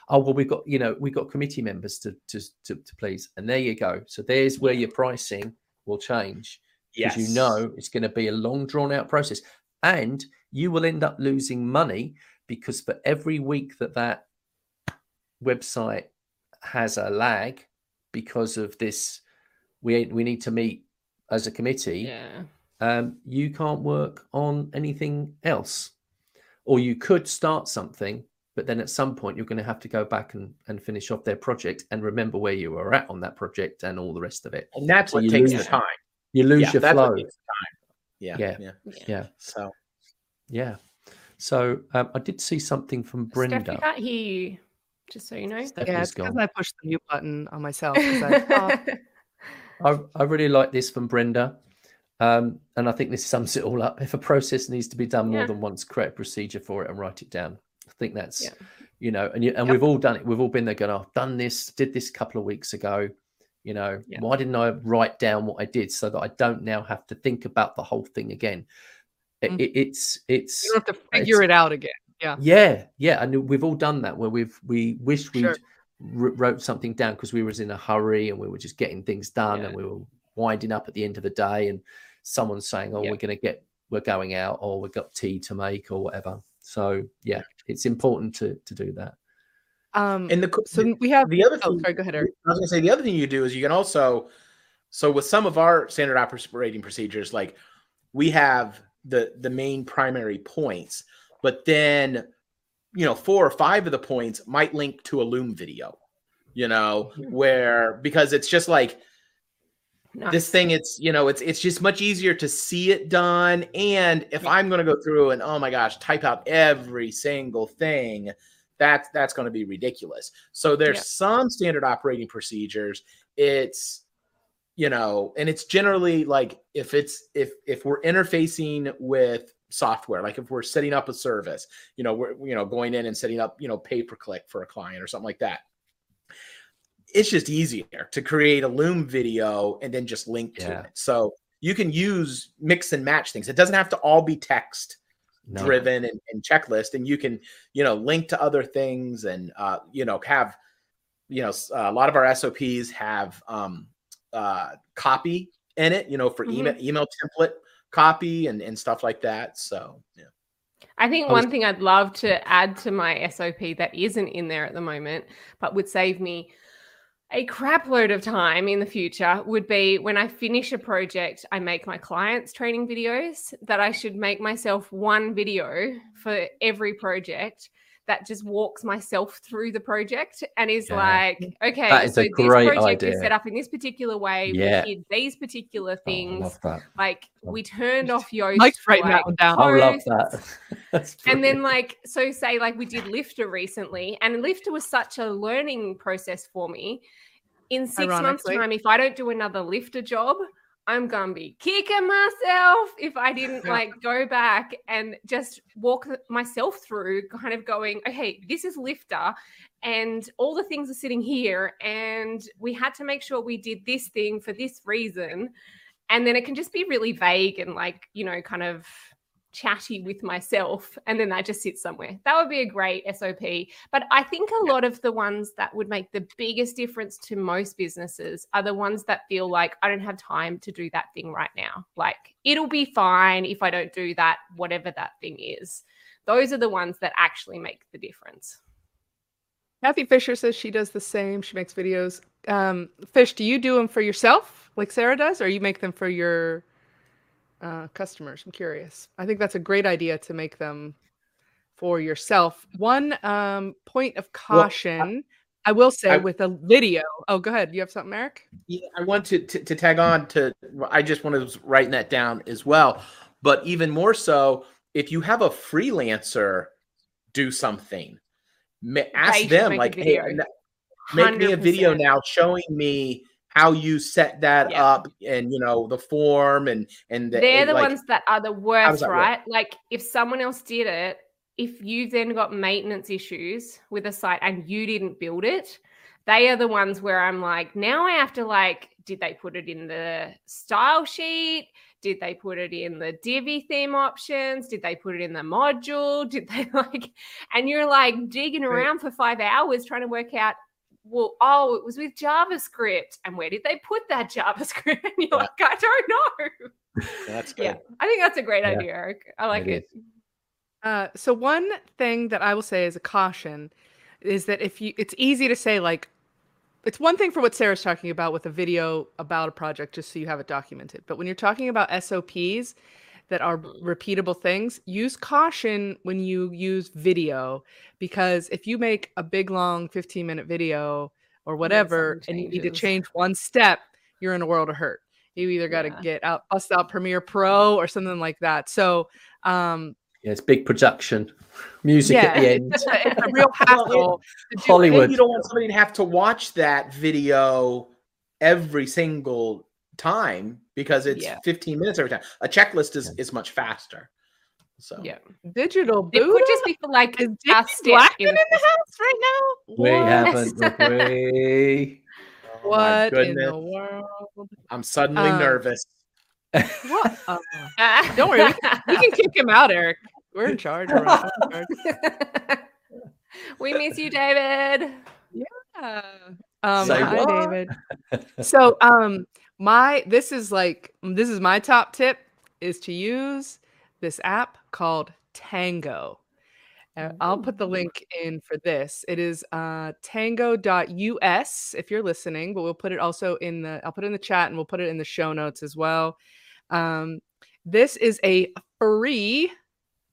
oh well, we've got you know we've got committee members to to to, to please, and there you go. So there's where your pricing will change because yes. you know it's going to be a long drawn out process, and you will end up losing money because for every week that that website has a lag because of this we we need to meet as a committee yeah um, you can't work on anything else. Or you could start something, but then at some point you're going to have to go back and, and finish off their project and remember where you were at on that project and all the rest of it. And that's so what takes lose, the time. You lose yeah, your flow. Yeah, yeah, yeah, yeah. So, yeah. So um, I did see something from Brenda. Steph, we can't hear you. Just so you know. Steph yeah, it's because I pushed the mute button on myself. I, oh. I, I really like this from Brenda. Um, and I think this sums it all up. If a process needs to be done more yeah. than once, create a procedure for it and write it down. I think that's, yeah. you know, and you, and yep. we've all done it. We've all been there going, oh, I've done this, did this a couple of weeks ago. You know, yeah. why didn't I write down what I did so that I don't now have to think about the whole thing again? Mm. It, it's, it's, you don't have to figure it out again. Yeah. Yeah. Yeah. And we've all done that where we've, we wish we'd sure. wrote something down because we was in a hurry and we were just getting things done yeah. and we were winding up at the end of the day and someone's saying, "Oh, we're going to get, we're going out, or we've got tea to make, or whatever." So yeah, it's important to to do that. Um, and the so we have the other. Oh, thing, sorry, go ahead. Eric. I was going to say the other thing you do is you can also, so with some of our standard operating procedures, like we have the the main primary points, but then you know four or five of the points might link to a Loom video, you know, where because it's just like This thing, it's you know, it's it's just much easier to see it done. And if yeah. I'm going to go through and oh my gosh, type out every single thing, that's that's going to be ridiculous. So there's yeah. some standard operating procedures. It's you know, and it's generally like if it's if if we're interfacing with software like if we're setting up a service you know we're you know going in and setting up you know pay per click for a client or something like that it's just easier to create a Loom video and then just link to it. So you can use mix and match things. It doesn't have to all be text no. driven and, and, checklist, and you can you know link to other things and uh, you know have you know a lot of our SOPs have um, uh, copy in it. You know for mm-hmm. email email template copy and, and stuff like that. So yeah. I think one thing I'd love to add to my SOP that isn't in there at the moment, but would save me a crap load of time in the future would be when I finish a project, I make my clients training videos that I should make myself one video for every project that just walks myself through the project and is yeah. like, okay, so this project idea. is set up in this particular way. Yeah. We did these particular things. Oh, like we turned off Yoast. Mike's writing like, that one down. I love that. and then like, so say like we did Lifter recently and Lifter was such a learning process for me. In six months time, if I don't do another Lifter job, I'm gonna be kicking myself if I didn't like go back and just walk myself through, kind of going, okay, this is lifter, and all the things are sitting here, and we had to make sure we did this thing for this reason. And then it can just be really vague and like, you know, kind of chatty with myself and then I just sit somewhere. That would be a great SOP. But I think a lot of the ones that would make the biggest difference to most businesses are the ones that feel like I don't have time to do that thing right now. Like it'll be fine if I don't do that, whatever that thing is. Those are the ones that actually make the difference. Kathy Fisher says she does the same. She makes videos. Um, Fish, do you do them for yourself like Sarah does, or you make them for your uh, customers? I'm curious. I think that's a great idea to make them for yourself. One um, point of caution. Well, I, I, will say I, with a video. Oh, go ahead. You have something, Eric? Yeah, I want to, to, to tag on to. I just wanted to writing that down as well. But even more so, if you have a freelancer do something, ask them like, "Hey, make me a video now showing me how you set that yeah. up and you know the form and and the, they're and, the like, ones that are the worst right work? like if someone else did it if you then got maintenance issues with a site and you didn't build it they are the ones where i'm like now i have to like did they put it in the style sheet did they put it in the Divi theme options? Did they put it in the module? Did they like, and you're like digging around for five hours trying to work out well, oh, it was with JavaScript. And where did they put that JavaScript? And you're yeah. like, I don't know. That's good. Yeah, I think that's a great yeah. idea, Eric. I like it. it. Uh, so one thing that I will say as a caution is that if you, it's easy to say like, it's one thing for what Sarah's talking about with a video about a project, just so you have it documented. But when you're talking about SOPs, that are mm. repeatable things, use caution when you use video because if you make a big long 15 minute video or whatever and you need to change one step, you're in a world of hurt. You either got to yeah. get out, bust out Premiere Pro or something like that. So, um, yeah, it's big production, music yeah, at the end. It's a, it's a real hassle. Hollywood. you don't want somebody to have to watch that video every single time because it's yeah. 15 minutes every time. A checklist is is much faster. So yeah, digital. It could just be like is Black in the house right now. We haven't. We. Oh, what in the world? I'm suddenly um, nervous. What? Uh, don't worry, we can, we can, kick him out, Eric. We're in charge. We're in charge. we miss you, David. Yeah. Um, hi. David. So, um, my this is like this is my top tip is to use this app called Tango. Uh, I'll put the link in for this. It is uh, tango.us if you're listening, but we'll put it also in the I'll put it in the chat and we'll put it in the show notes as well. Um, this is a free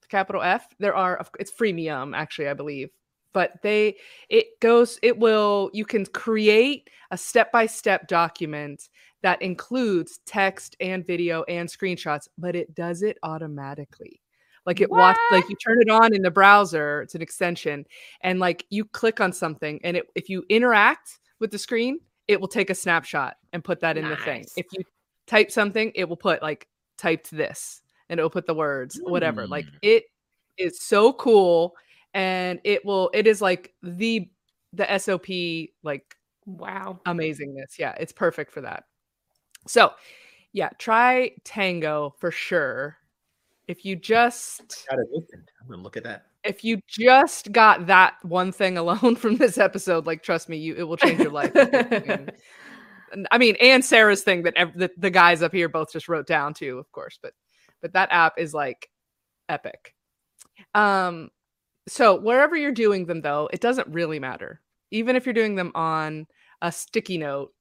capital F. There are it's freemium actually, I believe. But they it goes it will you can create a step-by-step document that includes text and video and screenshots, but it does it automatically. Like it watch like you turn it on in the browser, it's an extension, and like you click on something, and it if you interact with the screen, it will take a snapshot and put that in nice. the thing. If you type something, it will put like typed this and it'll put the words, mm. whatever. Like hmm. it is so cool and it will it is like the the SOP like wow amazingness. Yeah, it's perfect for that. So, yeah, try Tango for sure. If you just got it opened, I'm gonna look at that. If you just got that one thing alone from this episode, like trust me, you it will change your life. I mean, and Sarah's thing that, ev- that the guys up here both just wrote down too, of course. But but that app is like epic. Um, so wherever you're doing them though, it doesn't really matter. Even if you're doing them on a sticky note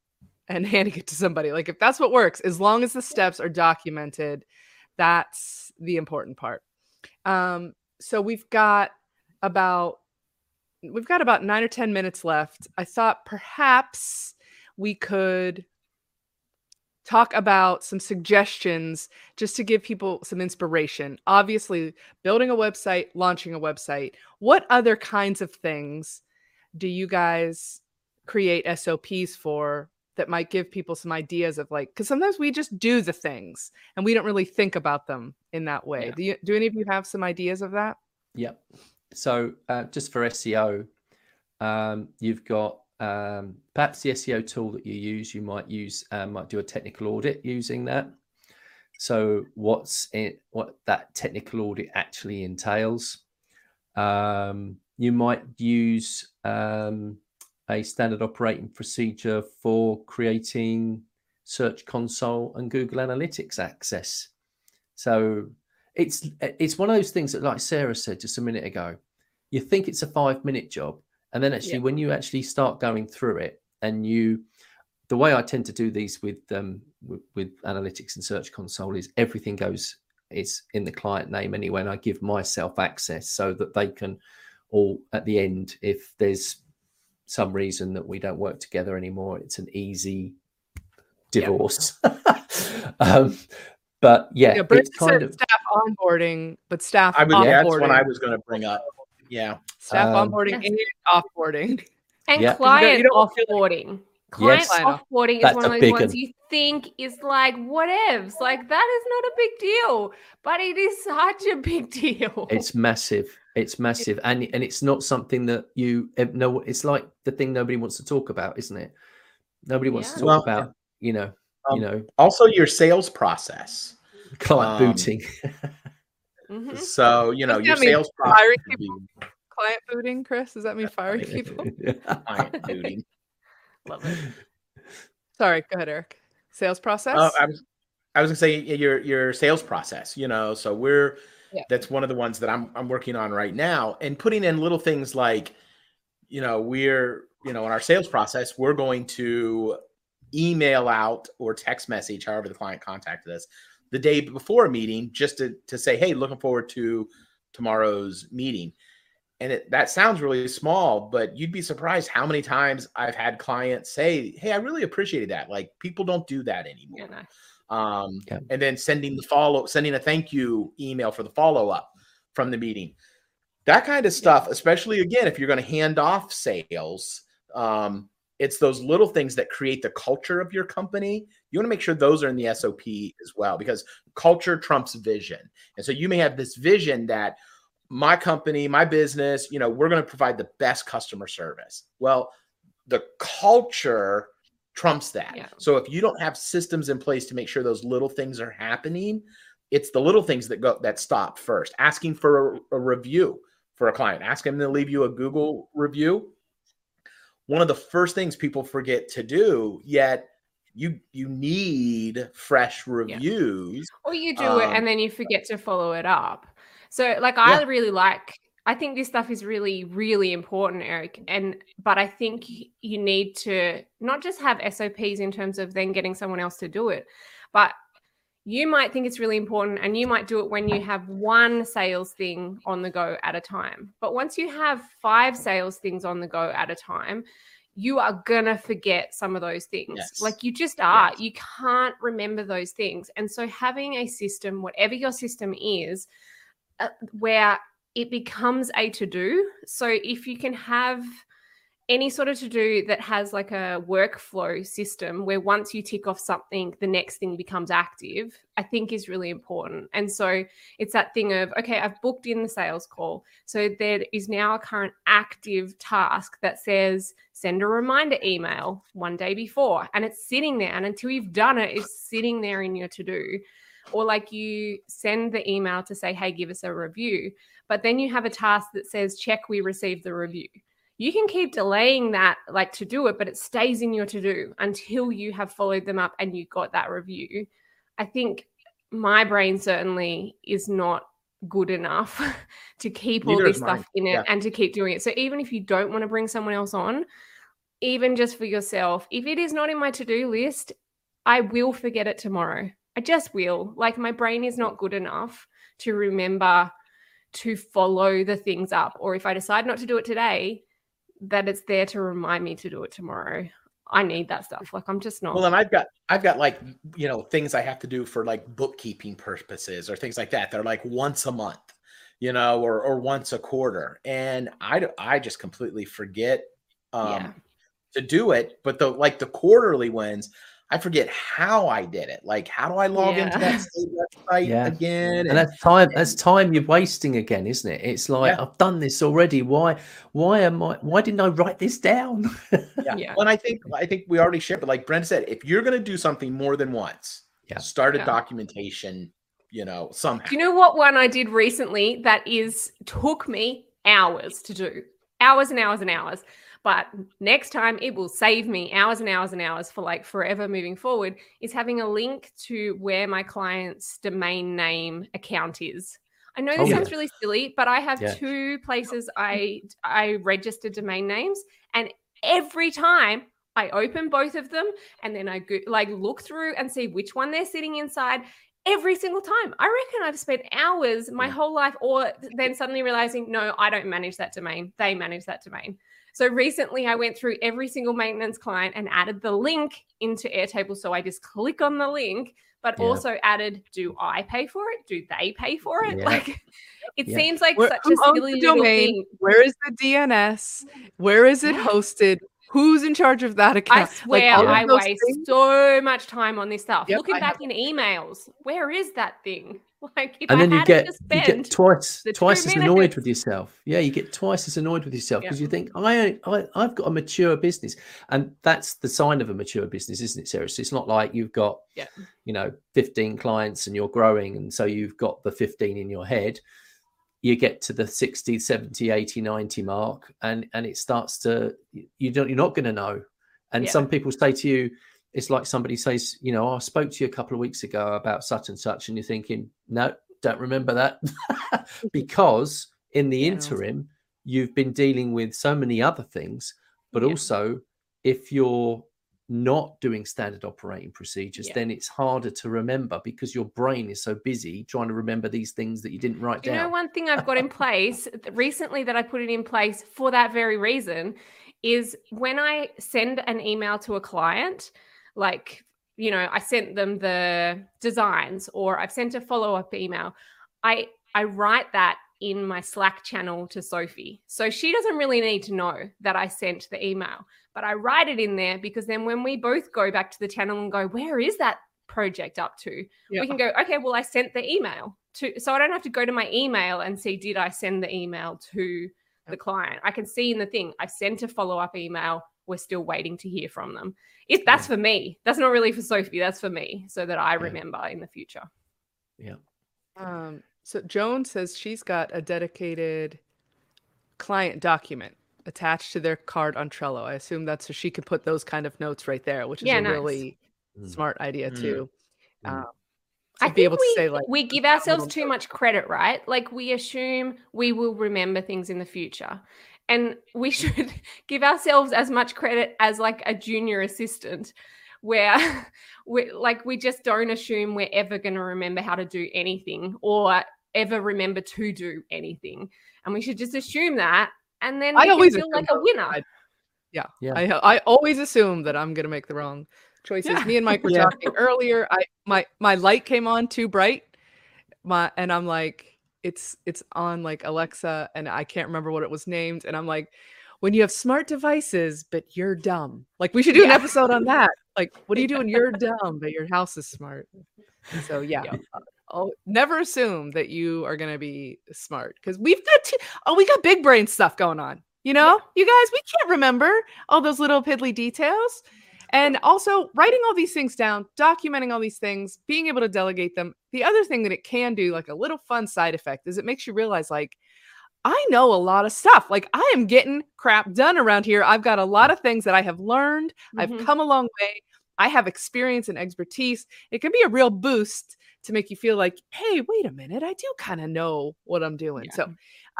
and handing it to somebody, like if that's what works, as long as the steps are documented, that's the important part. Um, so we've got about we've got about nine or ten minutes left. I thought perhaps we could talk about some suggestions just to give people some inspiration. Obviously, building a website, launching a website. What other kinds of things do you guys create SOPs for that might give people some ideas of like because sometimes we just do the things and we don't really think about them in that way. Yeah. Do you do any of you have some ideas of that? Yep. So uh, just for SEO, um, you've got um, perhaps the SEO tool that you use. You might use uh, might do a technical audit using that. So what's it? What that technical audit actually entails? Um, you might use um, a standard operating procedure for creating Search Console and Google Analytics access. So it's it's one of those things that, like Sarah said just a minute ago, you think it's a five minute job, and then actually yeah. when you actually start going through it, and you, the way I tend to do these with um with, with analytics and Search Console is everything goes is in the client name anyway, and I give myself access so that they can all at the end if there's some reason that we don't work together anymore. It's an easy divorce. um, but yeah, yeah it's kind of staff onboarding, but staff I would, offboarding. That's what I was going to bring up. Yeah, staff um, onboarding and offboarding, and yeah. client you don't, you don't offboarding. Client yes. offboarding is one of those ones you think is like whatevs. Like that is not a big deal, but it is such a big deal. It's massive. It's massive, and and it's not something that you know. It's like the thing nobody wants to talk about, isn't it? Nobody wants yeah. to talk well, about. You know, um, you know. Also, your sales process, client um, booting. mm-hmm. So you know your sales process. Client booting, Chris. Does that mean firing people? client booting. Love it. Sorry, go ahead, Eric. Sales process. Uh, I was, I was gonna say your your sales process. You know, so we're yeah. that's one of the ones that I'm I'm working on right now, and putting in little things like, you know, we're you know in our sales process we're going to email out or text message, however the client contacted us, the day before a meeting, just to to say, hey, looking forward to tomorrow's meeting. And it, that sounds really small but you'd be surprised how many times i've had clients say hey i really appreciated that. Like people don't do that anymore. Yeah, um, yeah. and then sending the follow sending a thank you email for the follow-up from the meeting that kind of stuff especially again if you're going to hand off sales um, it's those little things that create the culture of your company you want to make sure those are in the sop as well because culture trumps vision and so you may have this vision that my company, my business, you know, we're going to provide the best customer service. Well, the culture trumps that. Yeah. So if you don't have systems in place to make sure those little things are happening, it's the little things that go that stop first. Asking for a, a review for a client, ask them to leave you a Google review. One of the first things people forget to do, yet you you need fresh reviews. Yeah. Or you do um, it and then you forget to follow it up. So like yeah. I really like I think this stuff is really really important Eric and but I think you need to not just have SOPs in terms of then getting someone else to do it but you might think it's really important and you might do it when you have one sales thing on the go at a time. But once you have five sales things on the go at a time, you are gonna forget some of those things. Yes. Like you just are. Yes. You can't remember those things. And so having a system, whatever your system is, uh, where it becomes a to do. So if you can have any sort of to do that has like a workflow system where once you tick off something, the next thing becomes active, I think is really important. And so it's that thing of, okay, I've booked in the sales call. So there is now a current active task that says send a reminder email one day before. And it's sitting there. And until you've done it, it's sitting there in your to do or like you send the email to say, hey, give us a review, but then you have a task that says, check we received the review. You can keep delaying that, like to do it, but it stays in your to do until you have followed them up and you got that review. I think my brain certainly is not good enough to keep Neither all this stuff in it yeah. and to keep doing it. So even if you don't want to bring someone else on, even just for yourself, if it is not in my to-do list, I will forget it tomorrow. I just will. Like my brain is not good enough to remember to follow the things up. Or if I decide not to do it today, that it's there to remind me to do it tomorrow. I need that stuff. Like I'm just not. Well, and I've got I've got like you know things I have to do for like bookkeeping purposes or things like that. They're like once a month, you know, or or once a quarter, and I I just completely forget um, yeah. to do it. But the like the quarterly ones, I forget how I did it. Like, how do I log yeah. into that website yeah. again? And, and, that's time. That's time you're wasting again, isn't it? It's like yeah. I've done this already. Why? Why am I? Why didn't I write this down? yeah. yeah. Well, I think I think we already shared, but like Brent said, if you're going to do something more than once, yeah. start a documentation. You know, somehow. Do you know what one I did recently that is took me hours to do? Hours and hours and hours but next time it will save me hours and hours and hours for like forever moving forward is having a link to where my client's domain name account is i know oh, this oh, sounds yeah. really silly but i have yeah. two places i i register domain names and every time I open both of them and then I go, like look through and see which one they're sitting inside every single time. I reckon I've spent hours my whole life, or then suddenly realizing, no, I don't manage that domain. They manage that domain. So recently I went through every single maintenance client and added the link into Airtable. So I just click on the link, but yeah. also added, do I pay for it? Do they pay for it? Yeah. Like it yeah. seems like Where, such a silly domain. Thing. Where is the DNS? Where is it hosted? Who's in charge of that account? I swear like, I waste things? so much time on this stuff. Yep, Looking I back have. in emails, where is that thing? Like and then you get you get twice twice as minutes. annoyed with yourself. Yeah, you get twice as annoyed with yourself because yeah. you think I, I I've got a mature business, and that's the sign of a mature business, isn't it? Seriously, it's not like you've got yeah. you know 15 clients and you're growing, and so you've got the 15 in your head. You get to the 60, 70, 80, 90 mark, and and it starts to you don't you're not going to know. And yeah. some people say to you, it's like somebody says, you know, oh, I spoke to you a couple of weeks ago about such and such, and you're thinking, no, don't remember that, because in the yeah. interim, you've been dealing with so many other things, but yeah. also if you're not doing standard operating procedures, yeah. then it's harder to remember because your brain is so busy trying to remember these things that you didn't write you down. You know, one thing I've got in place recently that I put it in place for that very reason is when I send an email to a client, like you know i sent them the designs or i've sent a follow-up email. I i write that in my slack channel to sophie. So she doesn't really need to know that i sent the email but i write it in there because then when we both go back to the channel and go where is that project up to? yeah. we can go okay well i sent the email to so i don't have to go to my email and see did i send the email to the client? I can see in the thing i sent a follow-up email we're still waiting to hear from them. If that's for me, that's not really for Sophie. That's for me, so that I remember in the future. Yeah. Um. So Joan says she's got a dedicated client document attached to their card on Trello. I assume that's so she could put those kind of notes right there, which is yeah, a nice. really mm. smart idea mm. too. Mm. Um, I be able to say like we give ourselves too much credit, right? Like we assume we will remember things in the future and we should give ourselves as much credit as like a junior assistant where we like we just don't assume we're ever going to remember how to do anything or ever remember to do anything. And we should just assume that and then I always feel like a winner. I, yeah yeah. I, I always assume that i'm going to make the wrong choices. Yeah. me and mike were yeah. talking earlier. I my my light came on too bright my and i'm like it's it's on like Alexa and I can't remember what it was named and I'm like when you have smart devices but you're dumb. Like we should do yeah. an episode on that. Like what are you doing you're dumb but your house is smart? So yeah. yeah. Uh, I'll oh, never assume that you are going to be smart because we've got t- oh we got big brain stuff going on. You know, yeah. you guys, we can't remember all those little piddly details. And also writing all these things down, documenting all these things, being able to delegate them. The other thing that it can do, like a little fun side effect, is it makes you realize, like, I know a lot of stuff. Like, I am getting crap done around here. I've got a lot of things that I have learned, mm-hmm. I've come a long way. I have experience and expertise. It can be a real boost to make you feel like, hey, wait a minute, I do kind of know what I'm doing. Yeah. So,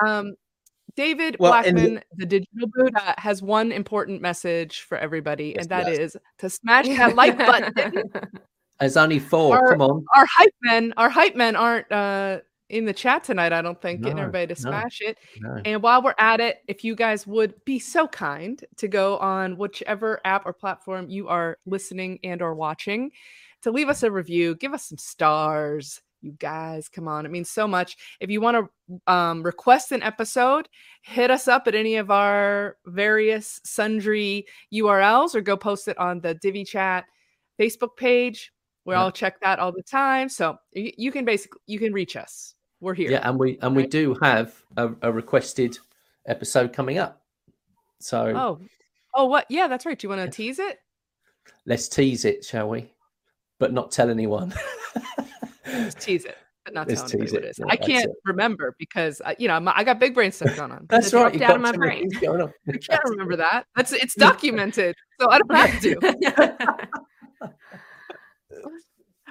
um, David well, Blackman, the-, the digital Buddha, has one important message for everybody, yes, and that yes. is to smash that like button. There's only four. Our, Come on. Our hype men, our hype men aren't uh in the chat tonight, I don't think, no, getting everybody to smash no, it. No. And while we're at it, if you guys would be so kind to go on whichever app or platform you are listening and or watching to leave us a review, give us some stars. You guys, come on. It means so much. If you want to um, request an episode, hit us up at any of our various sundry URLs or go post it on the Divi Chat Facebook page. We yeah. all check that all the time. So you, you can basically you can reach us we're here. Yeah, and we and right? we do have a, a, requested episode coming up. So oh oh what? Yeah, that's right. Do you want to tease it? Let's tease it, shall we? But not tell anyone. Let's tease it. But not Let's tell tease it. it is. Yeah, I can't remember because uh, you know I got big brain stuff going on. that's right. You got my brain. I can't remember that. That's it's documented, so I don't have to.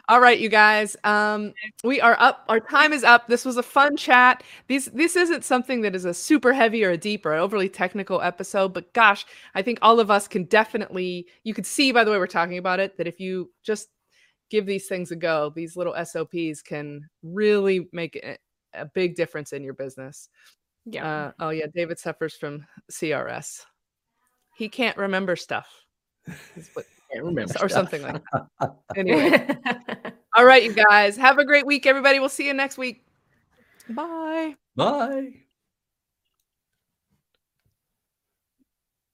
All right, you guys. Um, we are up. Our time is up. This was a fun chat. These this isn't something that is a super heavy or a deep or overly technical episode, but gosh, I think all of us can definitely you could see by the way we're talking about it that if you just give these things a go, these little SOPs can really make a, a big difference in your business. Yeah. Uh, oh yeah, David suffers from CRS. He can't remember stuff. can't remember or something like that. Anyway, all right, you guys, have a great week, everybody. We'll see you next week. Bye. Bye.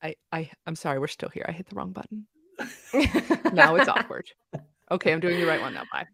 I I I'm sorry, we're still here. I hit the wrong button. now it's awkward. Okay, I'm doing the right one now. Bye.